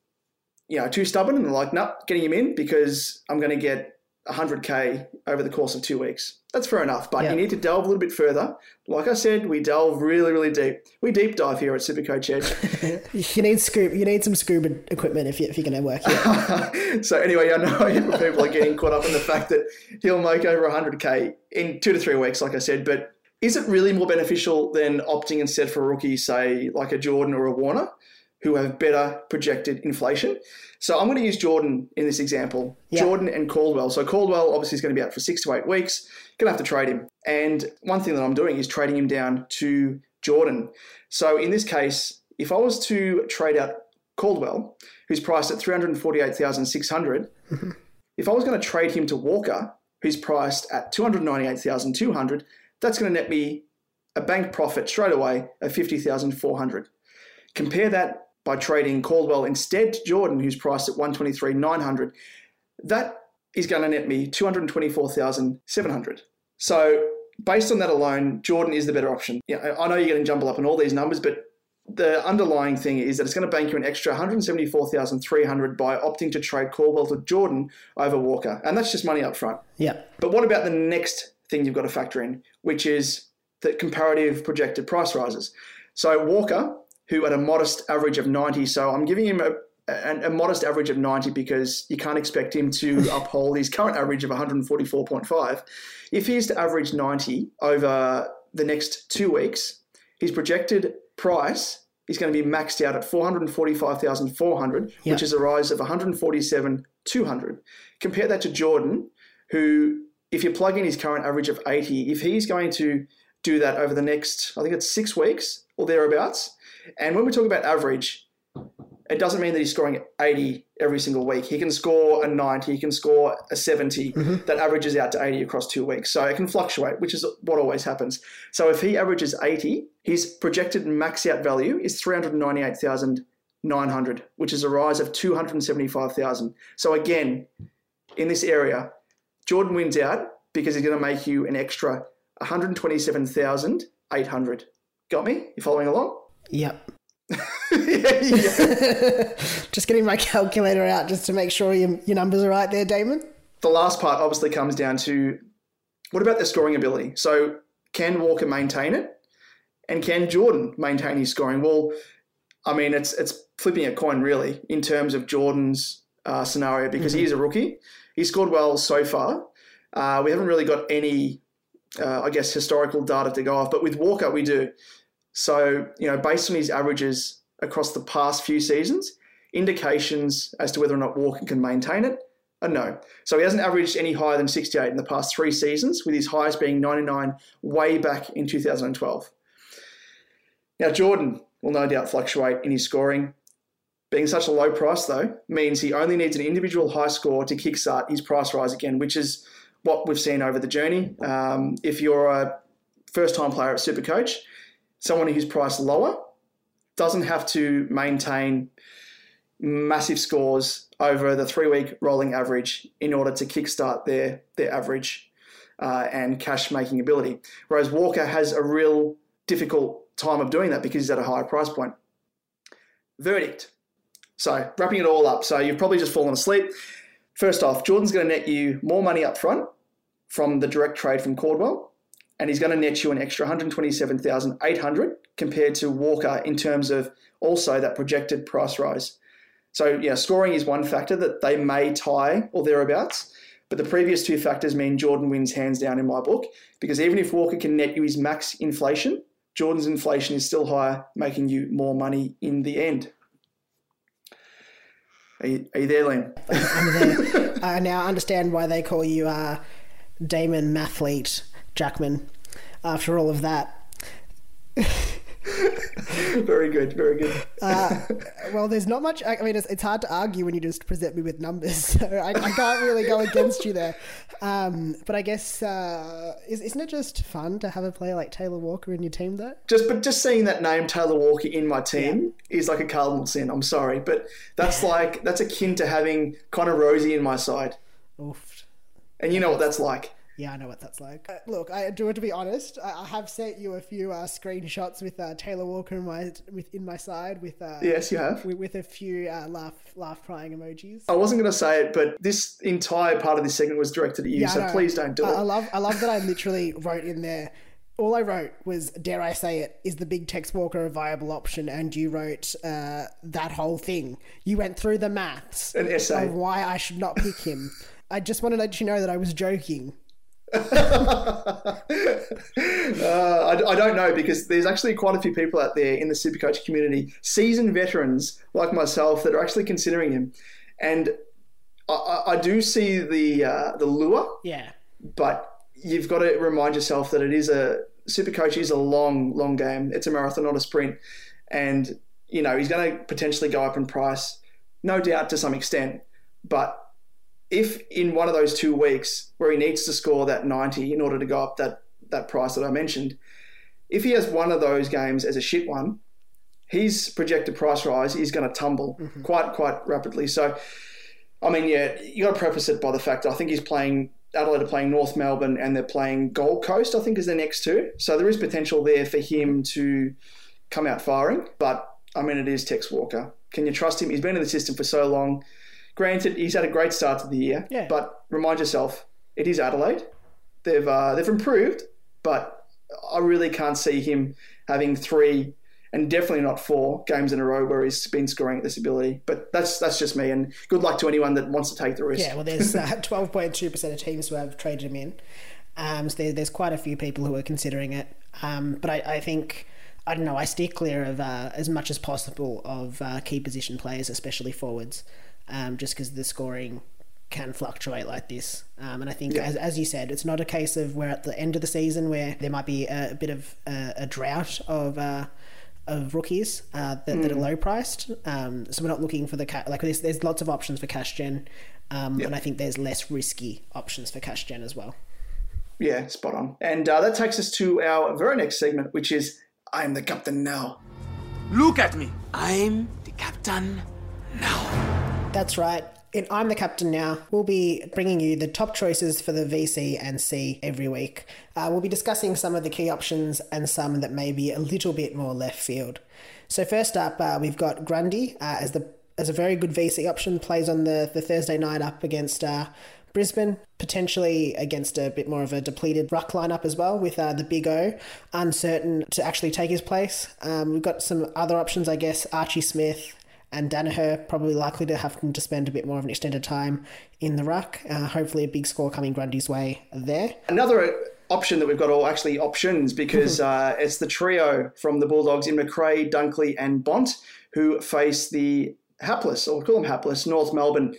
you know, too stubborn and they're like, nope, getting him in because I'm going to get 100k over the course of two weeks. That's fair enough, but Yeah. you need to delve a little bit further. Like I said, we delve really, really deep. We deep dive here at Supercoach Edge. You need scuba. You need some scuba equipment if you if you're going to work here. so anyway, I know people are getting caught up in the fact that he'll make over 100k in two to three weeks, like I said. But is it really more beneficial than opting instead for a rookie, say like a Jordan or a Warner, who have better projected inflation? So I'm going to use Jordan in this example. Yeah. Jordan and Caldwell. So Caldwell obviously is going to be out for six to eight weeks. Going to have to trade him. And one thing that I'm doing is trading him down to Jordan. So in this case, if I was to trade out Caldwell, who's priced at 348,600, if I was going to trade him to Walker, who's priced at 298,200, that's going to net me a bank profit straight away of 50,400. Compare that by trading Caldwell instead to Jordan, who's priced at 123,900. That is going to net me 224,700. So based on that alone, Jordan is the better option. Yeah, I know you're getting jumbled up in all these numbers, but the underlying thing is that it's going to bank you an extra 174,300 by opting to trade Caldwell to Jordan over Walker. And that's just money up front. yeah. But what about the next thing you've got to factor in, which is the comparative projected price rises? So Walker, who at a modest average of 90, so I'm giving him a, a, a modest average of 90 because you can't expect him to uphold his current average of 144.5. If he's to average 90 over the next two weeks, his projected price is going to be maxed out at 445,400, Yeah. which is a rise of 147,200. Compare that to Jordan, who, if you plug in his current average of 80, if he's going to do that over the next, I think it's six weeks or thereabouts, and when we talk about average, it doesn't mean that he's scoring 80 every single week. He can score a 90, he can score a 70 mm-hmm. that averages out to 80 across two weeks. So it can fluctuate, which is what always happens. So if he averages 80, his projected max out value is 398,900, which is a rise of 275,000. So again, in this area, Jordan wins out because he's going to make you an extra 127,800. Got me? You following along? Yep. yeah, yeah. Just getting my calculator out just to make sure your, your numbers are right there, Damon. the last part obviously comes down to what about their scoring ability? So can Walker maintain it? And can Jordan maintain his scoring? Well, I mean, it's it's flipping a coin really in terms of Jordan's uh, scenario because he is a rookie. He scored well so far. Uh, we haven't really got any, uh, I guess, historical data to go off, but with Walker we do. So you know, based on his averages across the past few seasons, indications as to whether or not Walker can maintain it a no. So he hasn't averaged any higher than 68 in the past three seasons, with his highest being 99 way back in 2012. Now, Jordan will no doubt fluctuate in his scoring. Being such a low price, though, means he only needs an individual high score to kickstart his price rise again, which is what we've seen over the journey. Um, if you're a first time player at Supercoach, someone who's priced lower doesn't have to maintain massive scores over the three week rolling average in order to kickstart their, their average uh, and cash making ability. Whereas Walker has a real difficult time of doing that because he's at a higher price point. Verdict. So, wrapping it all up. So, you've probably just fallen asleep. First off, Jordan's going to net you more money up front from the direct trade from Caldwell, and he's going to net you an extra 127,800 compared to Walker in terms of also that projected price rise. So, yeah, scoring is one factor that they may tie or thereabouts. But the previous two factors mean Jordan wins hands down in my book because even if Walker can net you his max inflation, Jordan's inflation is still higher, making you more money in the end. Are you, are you there, Liam? I'm there. I now understand why they call you uh, Damon Mathlete Jackman after all of that. very good, very good. Well, there's not much. I mean, it's, it's hard to argue when you just present me with numbers, so I, I can't really go against you there. Um, but I guess uh, is, isn't it just fun to have a player like Taylor Walker in your team, though? Just but just seeing that name Taylor Walker in my team is like a cardinal sin. I'm sorry, but that's like that's akin to having Connor Rozee in my side, Oof. And you know what that's like. Yeah, I know what that's like. Uh, look, I do have to be honest. I, I have sent you a few uh, screenshots with uh, Taylor Walker in my with in my side with uh, Yes, you have. with, with a few uh, laugh laugh crying emojis. I wasn't going to say it, but this entire part of this segment was directed at you, Yeah, so please don't do I, it. I love I love that I literally wrote in there. All I wrote was, dare I say it, is the big Tex Walker a viable option? And you wrote uh, that whole thing. You went through the maths An essay. of why I should not pick him. I just want to let you know that I was joking. Uh, I, I don't know because there's actually quite a few people out there in the Supercoach community, seasoned veterans like myself, that are actually considering him, and I, I, I do see the uh, the lure, Yeah. but you've got to remind yourself that it is a Supercoach is a long, long game. It's a marathon, not a sprint, and you know he's going to potentially go up in price, no doubt to some extent, but if in one of those two weeks where he needs to score that 90 in order to go up that, that price that I mentioned, if he has one of those games as a shit one, his projected price rise is going to tumble mm-hmm. quite, quite rapidly. So, I mean, yeah, you got to preface it by the fact that I think he's playing, Adelaide are playing North Melbourne and they're playing Gold Coast, I think is the next two. So there is potential there for him to come out firing. But, I mean, it is Tex Walker. Can you trust him? He's been in the system for so long. Granted, he's had a great start to the year, Yeah. but remind yourself, it is Adelaide. They've uh, they've improved, but I really can't see him having three and definitely not four games in a row where he's been scoring at this ability. But that's that's just me, and good luck to anyone that wants to take the risk. Yeah, well, there's uh, 12.2% of teams who have traded him in. Um, so there, there's quite a few people who are considering it. Um, but I, I think, I don't know, I steer clear of uh, as much as possible of uh, key position players, especially forwards, um, just because the scoring can fluctuate like this. Um, and I think, as, as you said, it's not a case of we're at the end of the season where there might be a, a bit of a, a drought of. Uh, of rookies uh, that, that are low priced, um, so we're not looking for the ca- like. There's, there's lots of options for cash gen, um, and I think there's less risky options for cash gen as well. Yeah, spot on. And uh, that takes us to our very next segment, which is I am the captain now. Look at me. I'm the captain now. That's right. In I'm the Captain Now, we'll be bringing you the top choices for the VC and C every week. Uh, we'll be discussing some of the key options and some that may be a little bit more left field. So first up, uh, we've got Grundy uh, as the as a very good VC option. Plays on the, the Thursday night up against uh, Brisbane, potentially against a bit more of a depleted ruck lineup as well, with uh, the Big O uncertain to actually take his place. Um, we've got some other options, I guess. Archie Smith and Danaher probably likely to have to spend a bit more of an extended time in the ruck. Uh, hopefully, a big score coming Grundy's way there. Another option that we've got, or actually options, because uh, it's the trio from the Bulldogs in Macrae, Dunkley, and Bont, who face the hapless, or we'll call them hapless, North Melbourne.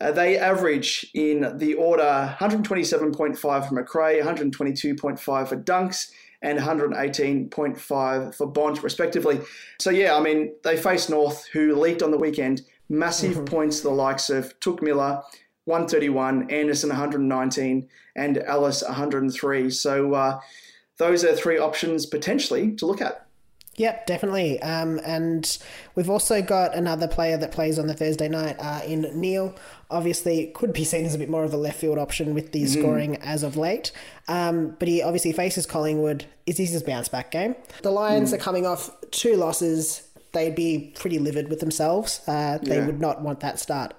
Uh, they average in the order 127.5 for Macrae, 122.5 for Dunks, and 118.5 for Bont, respectively. So, yeah, I mean, they face North, who leaked on the weekend massive points to the likes of Touk Miller, 131, Anderson 119, and Alice 103. So uh, those are three options potentially to look at. Yep, definitely. Um, and we've also got another player that plays on the Thursday night uh, in Neale. Obviously, could be seen as a bit more of a left field option with the scoring as of late. Um, but he obviously faces Collingwood. Is this his bounce back game? The Lions are coming off two losses. They'd be pretty livid with themselves. Uh, they Yeah. would not want that start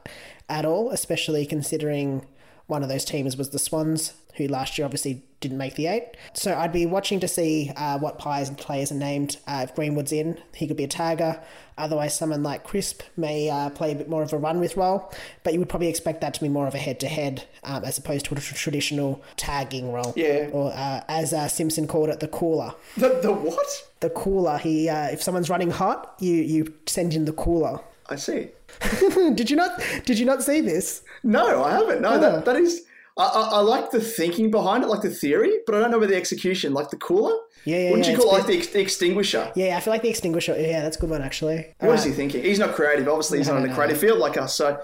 at all, especially considering one of those teams was the Swans, who last year obviously didn't make the eight. So I'd be watching to see uh, what pies and players are named. Uh, if Greenwood's in, he could be a tagger. Otherwise, someone like Crisp may uh, play a bit more of a run with role, but you would probably expect that to be more of a head to head as opposed to a tr- traditional tagging role. Yeah. Or uh, as uh, Simpson called it, the cooler. The, the what? The cooler. He, uh, if someone's running hot, you you send in the cooler. I see. did you not? Did you not see this? No, I haven't. No, Oh. that, that is. I, I, I like the thinking behind it, like the theory, but I don't know about the execution, like the cooler. Yeah, yeah, Wouldn't yeah, you call it like the, ex- the extinguisher? Yeah, I feel like the extinguisher. Yeah, that's a good one actually. What is Alright, he thinking? He's not creative. Obviously, he's No, not in no. creative field like us. So,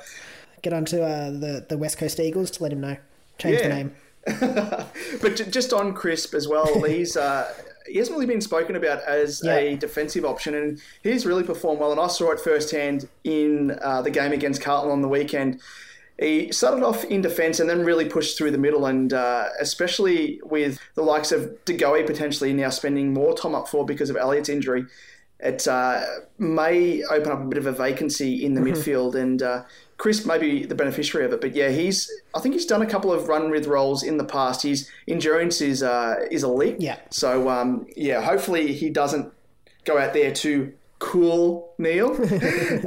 Get onto uh, the the West Coast Eagles to let him know. Change Yeah. the name. but j- just on Crisp as well, he's uh, he hasn't really been spoken about as a defensive option, and he's really performed well. And I saw it firsthand in uh, the game against Carlton on the weekend. He started off in defence and then really pushed through the middle, and uh, especially with the likes of De Goey potentially now spending more time up forward because of Elliott's injury, it uh, may open up a bit of a vacancy in the midfield, and uh, Crisp may be the beneficiary of it. But yeah, he's I think he's done a couple of run with roles in the past. His endurance is uh, is elite. Yeah. So um, yeah, hopefully he doesn't go out there to cool Neale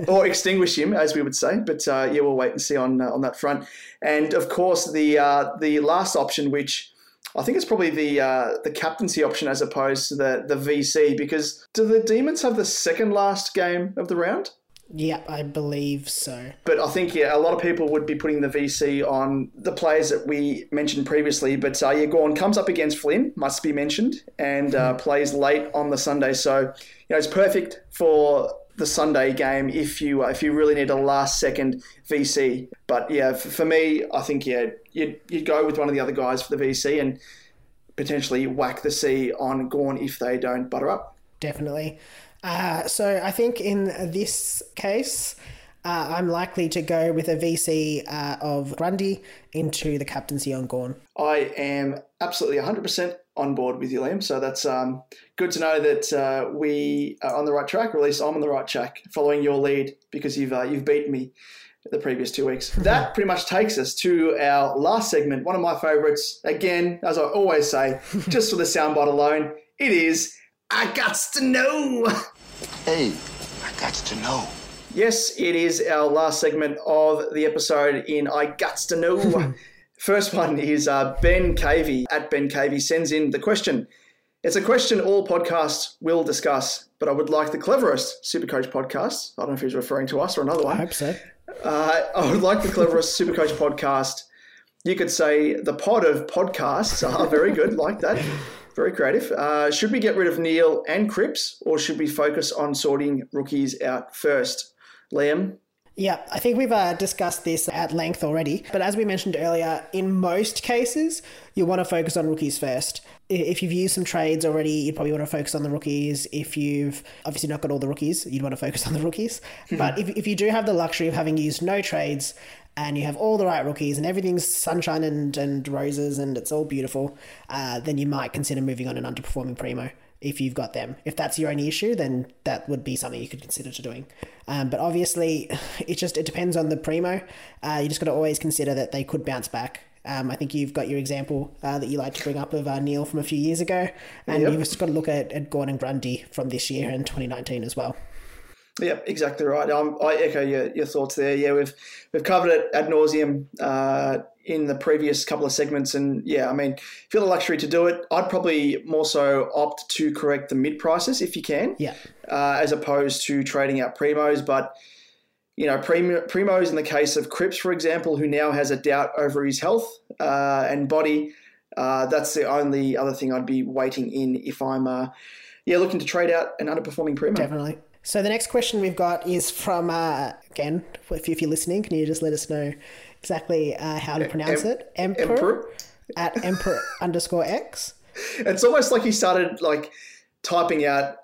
or extinguish him, as we would say. But uh, yeah, we'll wait and see on uh, on that front. And of course, the uh, the last option, which I think it's probably the uh, the captaincy option as opposed to the the VC, because do the Demons have the second last game of the round? Yep, I believe so. But I think yeah, a lot of people would be putting the VC on the players that we mentioned previously. But uh, yeah, Gawn comes up against Flynn, must be mentioned, and uh, plays late on the Sunday. So you know it's perfect for the Sunday game if you uh, if you really need a last second VC. But yeah, f- for me, I think yeah, you'd, you'd go with one of the other guys for the VC and potentially whack the C on Gawn if they don't butter up. Definitely. Uh, so I think in this case, uh, I'm likely to go with a VC uh, of Grundy into the captaincy on Gawn. I am absolutely 100% on board with you, Liam. So that's um, good to know that uh, we are on the right track, or at least I'm on the right track, following your lead because you've uh, you've beaten me the previous two weeks. that pretty much takes us to our last segment, one of my favourites. Again, as I always say, just for the soundbite alone, it is I Gots to Know. Hey, I got to know. Yes, it is our last segment of the episode in I Guts to Know. First one is uh, Ben Cavey at Ben Cavey sends in the question. It's a question all podcasts will discuss, but I would like the cleverest Supercoach podcast. I don't know if he's referring to us or another one. I hope so. Uh, I would like the cleverest Supercoach podcast. You could say the pod of podcasts. are very good, like that. Very creative. Uh, should we get rid of Neale and Cripps, or should we focus on sorting rookies out first? Liam, Yeah, I think we've uh, discussed this at length already. But as we mentioned earlier, in most cases, you want to focus on rookies first. If you've used some trades already, you'd probably want to focus on the rookies. If you've obviously not got all the rookies, you'd want to focus on the rookies. but if, if you do have the luxury of having used no trades and you have all the right rookies and everything's sunshine and, and roses and it's all beautiful, uh, then you might consider moving on an underperforming primo if you've got them. If that's your only issue, then that would be something you could consider to doing. Um, but obviously, it just it depends on the primo. Uh, you just got to always consider that they could bounce back. Um, I think you've got your example uh, that you like to bring up of uh, Neale from a few years ago, and Yep. you've just got to look at, at Gordon Grundy from this year and 2019 as well. Yep, exactly right. Um, I echo your, your thoughts there. Yeah, we've we've covered it ad nauseum uh, in the previous couple of segments, and yeah, I mean, have the luxury to do it, I'd probably more so opt to correct the mid prices if you can, Yeah. uh, as opposed to trading out primos. But you know, prim- primos in the case of Cripps, for example, who now has a doubt over his health uh, and body. Uh, that's the only other thing I'd be waiting in if I'm, uh, yeah, looking to trade out an underperforming primo. Definitely. So the next question we've got is from uh, again, if, if you're listening, can you just let us know exactly uh, how to pronounce em- it? Emperor, Emperor? at emperor underscore x. It's almost like he started like typing out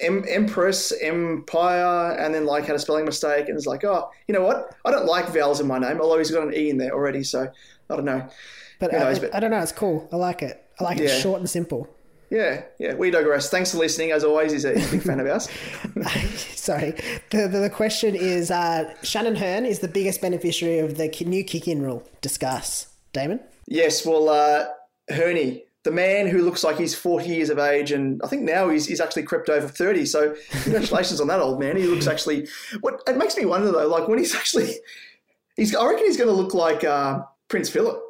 em- Empress, Empire, and then like had a spelling mistake, and it's like, oh, you know what? I don't like vowels in my name, although he's got an e in there already, so I don't know. But, knows, I, but- I don't know. It's cool. I like it. I like it short and simple. Yeah, yeah. We digress. Thanks for listening. As always, he's a, big fan of ours. Sorry. The, the, the question is uh, Shannon Hurn is the biggest beneficiary of the new kick in rule. Discuss. Damon? Yes, well, uh, Herney, the man who looks like he's 40 years of age, and I think now he's, he's actually crept over 30. So, congratulations on that, old man. He looks actually. What it makes me wonder though, like when he's actually, he's. I reckon he's going to look like uh, Prince Philip.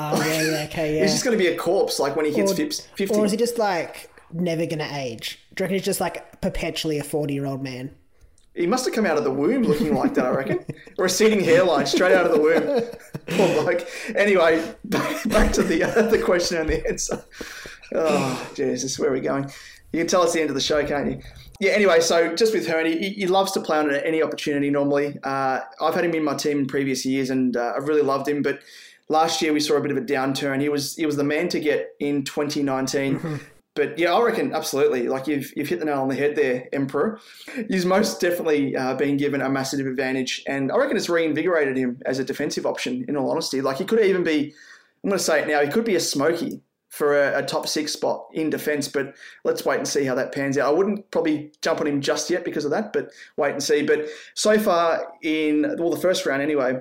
Oh, yeah, yeah, okay, yeah. He's just going to be a corpse, like when he hits Or- 50. Or is he just like never going to age? Do you reckon he's just like perpetually a 40 year old man? He must have come out of the womb looking like that, I reckon. or a receding hairline straight out of the womb. Poor bloke. Anyway, back, back to the uh, the question and the answer. Oh, Jesus, where are we going? You can tell it's the end of the show, can't you? Yeah, anyway, so just with Herney, he, he loves to play on at any opportunity normally. Uh, I've had him in my team in previous years and uh, I've really loved him, but last year we saw a bit of a downturn. He was he was the man to get in 2019. but yeah, I reckon absolutely. Like you've you've hit the nail on the head there, Emperor. He's most definitely uh, been given a massive advantage, and I reckon it's reinvigorated him as a defensive option. In all honesty, like he could even be. I'm going to say it now. He could be a smoky for a, a top six spot in defence, but let's wait and see how that pans out. I wouldn't probably jump on him just yet because of that, but wait and see. But so far in well, the first round anyway,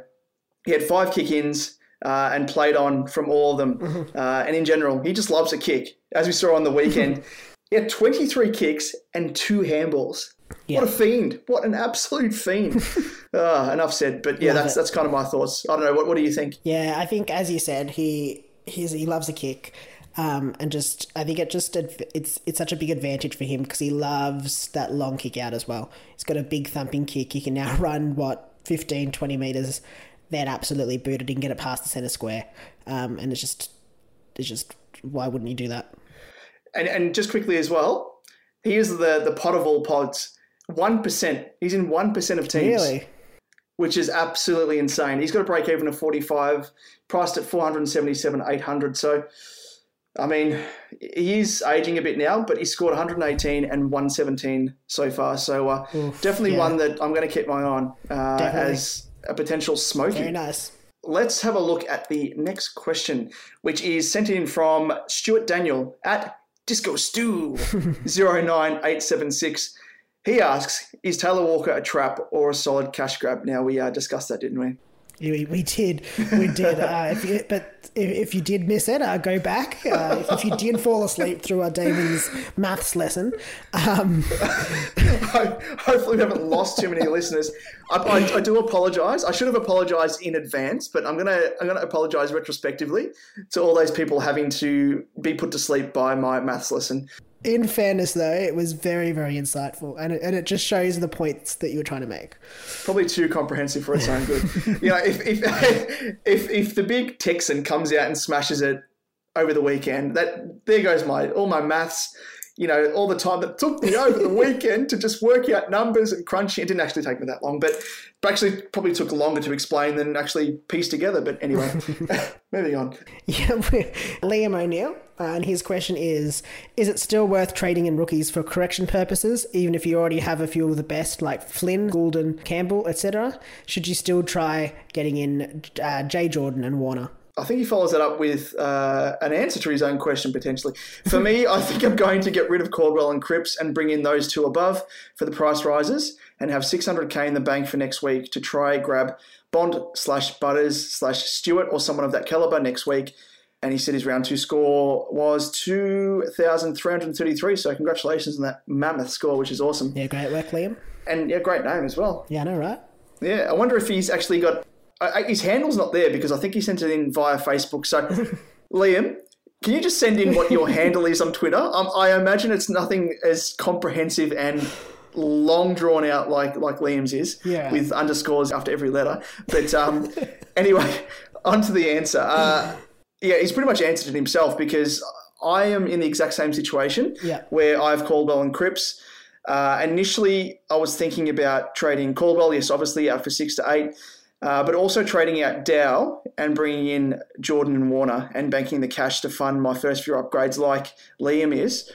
he had five kick-ins uh, and played on from all of them. Uh, and in general, he just loves a kick. As we saw on the weekend, he had 23 kicks and two handballs. What a fiend! What an absolute fiend! uh, enough said. But yeah, Love that's it. that's kind of my thoughts. I don't know. What, what do you think? Yeah, I think as you said, he he's, he loves a kick, um, and just I think it just it's it's such a big advantage for him because he loves that long kick out as well. He's got a big thumping kick. He can now run what 15, 20 meters, then absolutely boot it and get it past the center square. Um, and it's just it's just why wouldn't you do that? And and just quickly as well, he is the the pot of all pods. One percent. He's in one percent of teams. Really? which is absolutely insane. He's got a break even of 45, priced at 477, 800. So, I mean, he is aging a bit now, but he scored 118 and 117 so far. So, uh, definitely yeah. one that I'm going to keep my eye on uh, as a potential smoky. Very nice. Let's have a look at the next question, which is sent in from Stuart Daniel at Disco Stew 09876. He asks, is Taylor Walker a trap or a solid cash grab? Now, we uh, discussed that, didn't we? We, did, we did. Uh, if you, but if, if you did miss it, uh, go back. Uh, if you did fall asleep through our Damon's maths lesson, um, Hopefully, we haven't lost too many listeners. I, I, I do apologise. I should have apologised in advance, but I'm gonna I'm gonna apologise retrospectively to all those people having to be put to sleep by my maths lesson. In fairness, though, it was very, very insightful, and it, and it just shows the points that you were trying to make. Probably too comprehensive for its own good. you know, if if, if if the big Texan comes out and smashes it over the weekend, that there goes my all my maths. You know, all the time that took me over the weekend to just work out numbers and crunching. It didn't actually take me that long, but, but actually probably took longer to explain than actually piece together. But anyway, moving on. Yeah, Liam O'Neill, uh, and his question is: Is it still worth trading in rookies for correction purposes, even if you already have a few of the best, like Flynn, Goulden, Campbell, etc.? Should you still try getting in uh, Jay Jordan and Warner? I think he follows that up with uh, an answer to his own question potentially. For me, I think I'm going to get rid of Caldwell and Cripps and bring in those two above for the price rises and have 600k in the bank for next week to try grab Bont slash Butters slash Stewart or someone of that caliber next week. And he said his round two score was 2,333. So congratulations on that mammoth score, which is awesome. Yeah, great work, Liam. And yeah, great name as well. Yeah, I know, right? Yeah, I wonder if he's actually got I- his handle's not there because I think he sent it in via Facebook. So, Liam, can you just send in what your handle is on Twitter? Um, I imagine it's nothing as comprehensive and long drawn out like like Liam's is, Yeah. with underscores after every letter. But um, anyway, on to the answer. Uh, yeah, he's pretty much answered it himself because I am in the exact same situation Yeah. where I've Caldwell and Cripps. Uh, initially, I was thinking about trading Caldwell, yes, obviously out for six to eight, uh, but also trading out Dow and bringing in Jordan and Warner and banking the cash to fund my first few upgrades, like Liam is.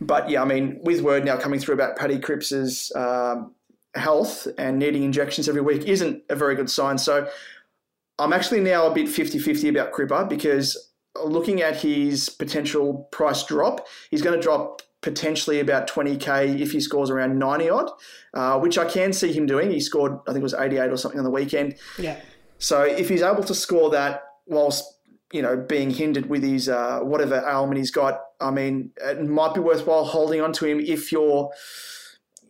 But yeah, I mean, with word now coming through about Paddy Cripps's um, health and needing injections every week isn't a very good sign. So I'm actually now a bit 50 50 about Cripper because looking at his potential price drop, he's going to drop potentially about 20k if he scores around 90 odd, uh, which I can see him doing. He scored, I think it was 88 or something on the weekend. Yeah. So if he's able to score that whilst you know being hindered with his uh, whatever ailment he's got, I mean, it might be worthwhile holding on to him if you're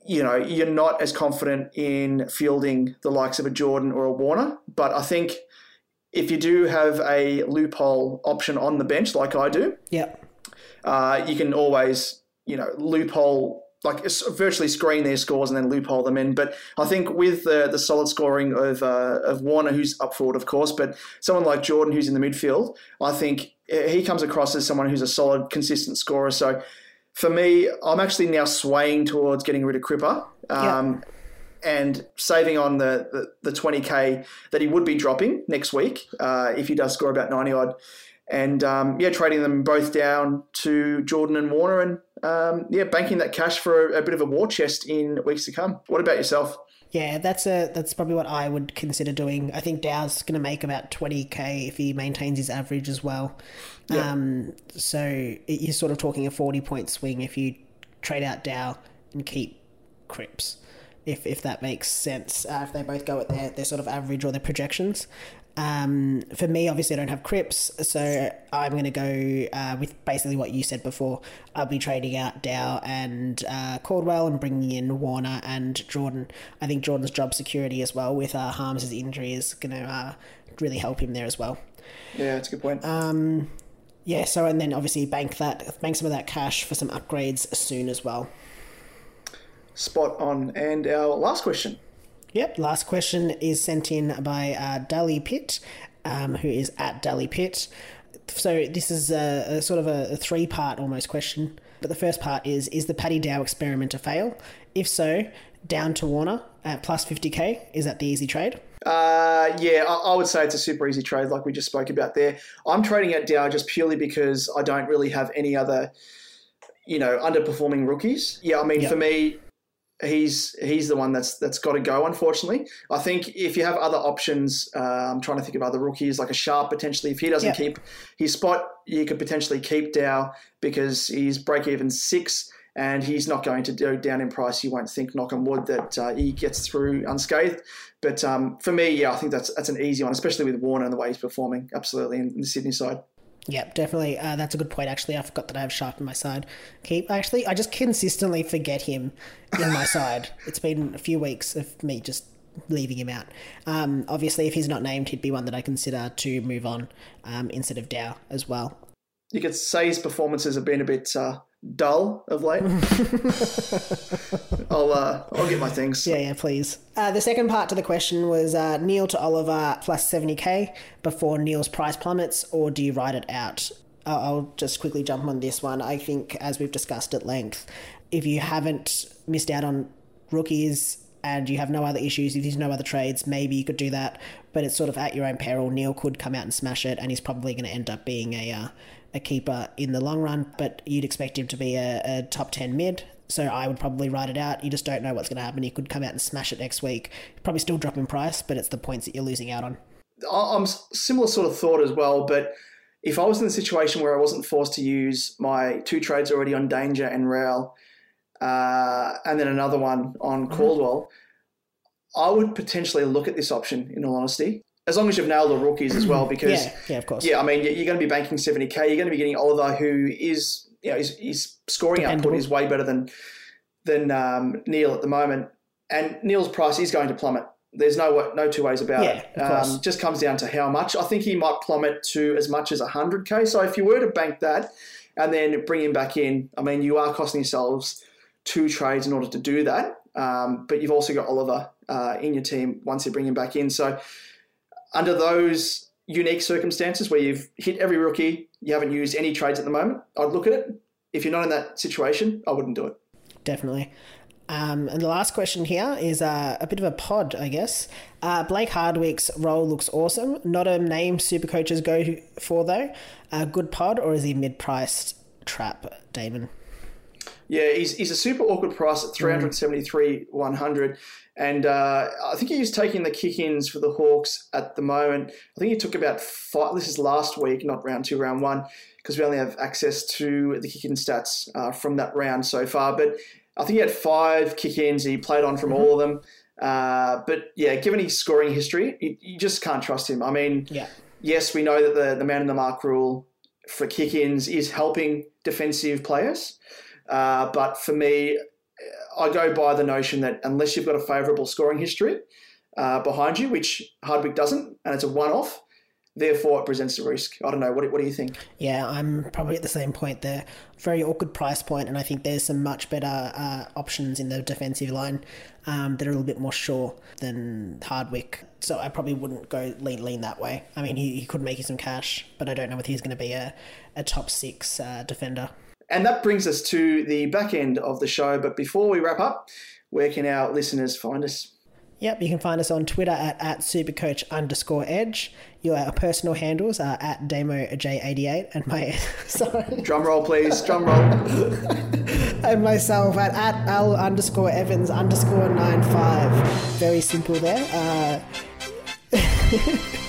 you know you're not as confident in fielding the likes of a Jordan or a Warner. But I think if you do have a loophole option on the bench like I do, Yeah. uh, you can always, you know, loophole like virtually screen their scores and then loophole them in. But I think with the the solid scoring of uh, of Warner, who's up forward, of course, but someone like Jordan, who's in the midfield, I think uh, he comes across as someone who's a solid, consistent scorer. So for me, I'm actually now swaying towards getting rid of Cripper. Um, And saving on the, the, the 20k that he would be dropping next week uh, if he does score about 90 odd and um, yeah, trading them both down to Jordan and Warner, and um, yeah, banking that cash for a, a bit of a war chest in weeks to come. What about yourself? Yeah, that's a that's probably what I would consider doing. I think Dow's going to make about twenty k if he maintains his average as well. Yeah. Um, so you're sort of talking a forty point swing if you trade out Dow and keep Cripps, if if that makes sense. Uh, if they both go at their their sort of average or their projections. Um, for me, obviously, I don't have Cripps, so I'm going to go uh, with basically what you said before. I'll be trading out Dow and uh, Caldwell and bringing in Warner and Jordan. I think Jordan's job security as well with uh, Harmes' injury is going to uh, really help him there as well. Yeah, that's a good point. Um, yeah, so and then obviously bank that, bank some of that cash for some upgrades soon as well. Spot on. And our last question. Yep. Last question is sent in by uh, Dally Pitt, um, who is at Dally Pitt. So this is a, a sort of a, a three-part almost question. But the first part is: Is the Paddy Dow experiment a fail? If so, down to Warner at plus fifty k. Is that the easy trade? Uh, yeah, I, I would say it's a super easy trade, like we just spoke about there. I'm trading at Dow just purely because I don't really have any other, you know, underperforming rookies. Yeah, I mean, Yep. for me, he's he's the one that's that's got to go. Unfortunately, I think if you have other options, uh, I'm trying to think of other rookies like a Sharp potentially. If he doesn't Yep. keep his spot, you could potentially keep Dow because he's break even six. And he's not going to go down in price. You won't think, knock on wood, that uh, he gets through unscathed. But um, for me, yeah, I think that's that's an easy one, especially with Warner and the way he's performing. Absolutely, in, in the Sydney side. Yep, definitely. Uh, that's a good point. Actually, I forgot that I have Sharp in my side. Keep actually, I just consistently forget him in my side. It's been a few weeks of me just leaving him out. Um, obviously, if he's not named, he'd be one that I consider to move on um, instead of Dow as well. You could say his performances have been a bit uh, dull of late. I'll uh, I'll get my things. Yeah, yeah, please. Uh, the second part to the question was uh, Neale to Oliver plus 70k before Neale's price plummets, or do you ride it out? I'll just quickly jump on this one. I think, as we've discussed at length, if you haven't missed out on rookies and you have no other issues, if there's no other trades, maybe you could do that. But it's sort of at your own peril. Neale could come out and smash it, and he's probably going to end up being a uh, a keeper in the long run. But you'd expect him to be a, a top ten mid. So I would probably ride it out. You just don't know what's going to happen. He could come out and smash it next week. Probably still drop in price, but it's the points that you're losing out on. I'm similar sort of thought as well, but if I was in a situation where I wasn't forced to use my two trades already on Danger and Rowell, uh, and then another one on Caldwell, I would potentially look at this option. In all honesty, as long as you've nailed the rookies as well, because Yeah, yeah, of course. yeah, I mean, you're going to be banking 70k. You're going to be getting Oliver, who is, you know, his, his scoring Dependable. output is way better than than um, Neale at the moment, and Neale's price is going to plummet. There's no no two ways about Yeah, it. Um, just comes down to how much. I think he might plummet to as much as 100k. So if you were to bank that and then bring him back in, I mean, you are costing yourselves two trades in order to do that. Um, but you've also got Oliver uh, in your team once you bring him back in. So under those unique circumstances where you've hit every rookie, you haven't used any trades at the moment, I'd look at it. If you're not in that situation, I wouldn't do it. definitely. Um, and the last question here is uh, a bit of a pod, I guess. Uh, Blake Hardwick's role looks awesome. Not a name super coaches go for, though. A good pod, or is he mid priced trap, Damon? Yeah, he's, he's a super awkward price at 373 100. And uh, I think he's taking the kick ins for the Hawks at the moment. I think he took about five. This is last week, not round two, round one, because we only have access to the kick in stats uh, from that round so far. But I think he had five kick ins. He played on from all of them. Uh, but yeah, given his scoring history, you, you just can't trust him. I mean, Yeah. yes, we know that the, the man in the mark rule for kick ins is helping defensive players. Uh, but for me, I go by the notion that unless you've got a favourable scoring history uh, behind you, which Hardwick doesn't, and it's a one off, therefore it presents a risk. I don't know. What, what do you think? Yeah, I'm probably at the same point there. Very awkward price point, and I think there's some much better uh, options in the defensive line um, that are a little bit more sure than Hardwick. So I probably wouldn't go lean lean that way. I mean, he, he could make you some cash, but I don't know whether he's going to be a, a top six uh, defender. And that brings us to the back end of the show. But before we wrap up, where can our listeners find us? Yep, you can find us on Twitter at, at supercoach underscore edge. Your personal handles are at DamoJ88 and my sorry Drum roll, please. Drum roll. and myself at, at L underscore Evans underscore nine five. Very simple there. Uh,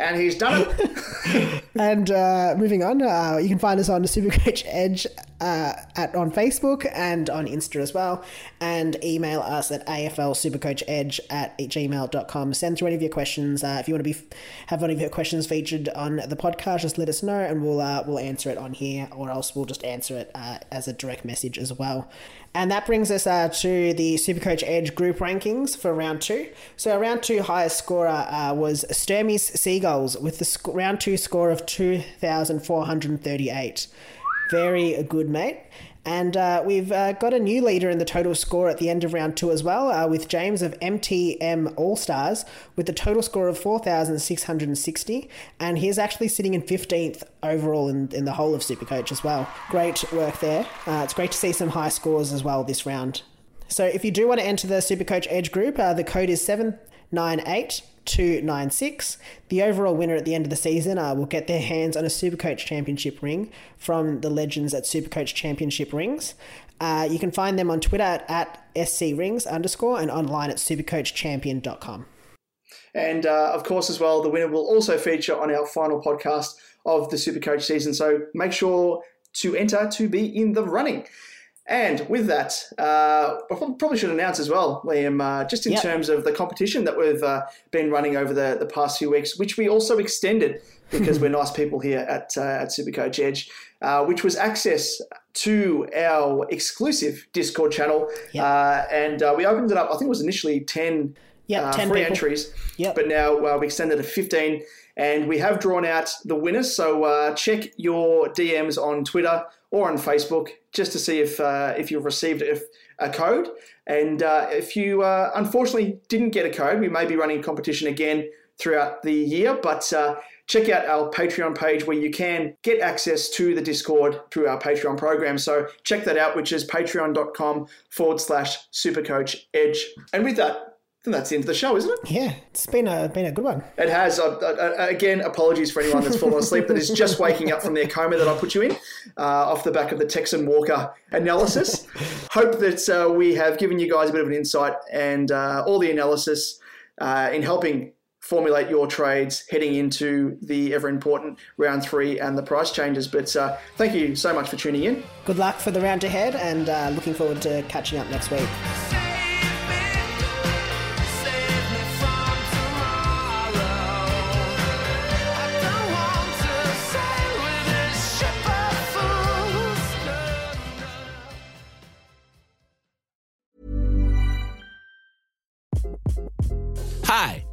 And he's done it. And uh, moving on, uh, you can find us on Supercoach Edge uh, at on Facebook and on Insta as well. And email us at aflsupercoachedge at gmail.com. Send through any of your questions. Uh, if you want to be have one of your questions featured on the podcast, just let us know and we'll uh, we'll answer it on here, or else we'll just answer it uh, as a direct message as well. And that brings us uh, to the Supercoach Edge group rankings for round two. So, our round two highest scorer uh, was Sturmy's Seagulls with the sc- round two score of 2,438. Very good, mate. And uh, we've uh, got a new leader in the total score at the end of round two as well, uh, with James of MTM All Stars with the total score of 4,660. And he's actually sitting in 15th overall in, in the whole of Supercoach as well. Great work there. Uh, it's great to see some high scores as well this round. So if you do want to enter the Supercoach Edge group, uh, the code is 798296. The overall winner at the end of the season uh, will get their hands on a Supercoach Championship ring from the legends at Supercoach Championship Rings. Uh, you can find them on Twitter at, at scrings underscore and online at supercoachchampion.com. And uh, of course, as well, the winner will also feature on our final podcast of the Supercoach season. So make sure to enter to be in the running. And with that, uh, I probably should announce as well, Liam, uh, just in Yep. terms of the competition that we've uh, been running over the, the past few weeks, which we also extended because we're nice people here at, uh, at Supercoach Edge, uh, which was access to our exclusive Discord channel. Yep. Uh, and uh, we opened it up, I think it was initially 10 Yep, uh, 10 free people. entries. Yep. But now uh, we extended it to 15 and we have drawn out the winners. So uh, check your DMs on Twitter or on Facebook just to see if uh, if you've received a, a code. And uh, if you uh, unfortunately didn't get a code, we may be running a competition again throughout the year. But uh, check out our Patreon page where you can get access to the Discord through our Patreon program. So check that out, which is patreon.com forward slash supercoach edge. And with that, I think that's the end of the show, isn't it? Yeah, it's been a been a good one. It has. Uh, uh, again, apologies for anyone that's fallen asleep that is just waking up from their coma that I put you in uh, off the back of the Texan Walker analysis. Hope that uh, we have given you guys a bit of an insight and uh, all the analysis uh, in helping formulate your trades heading into the ever important round three and the price changes. But uh, thank you so much for tuning in. Good luck for the round ahead, and uh, looking forward to catching up next week.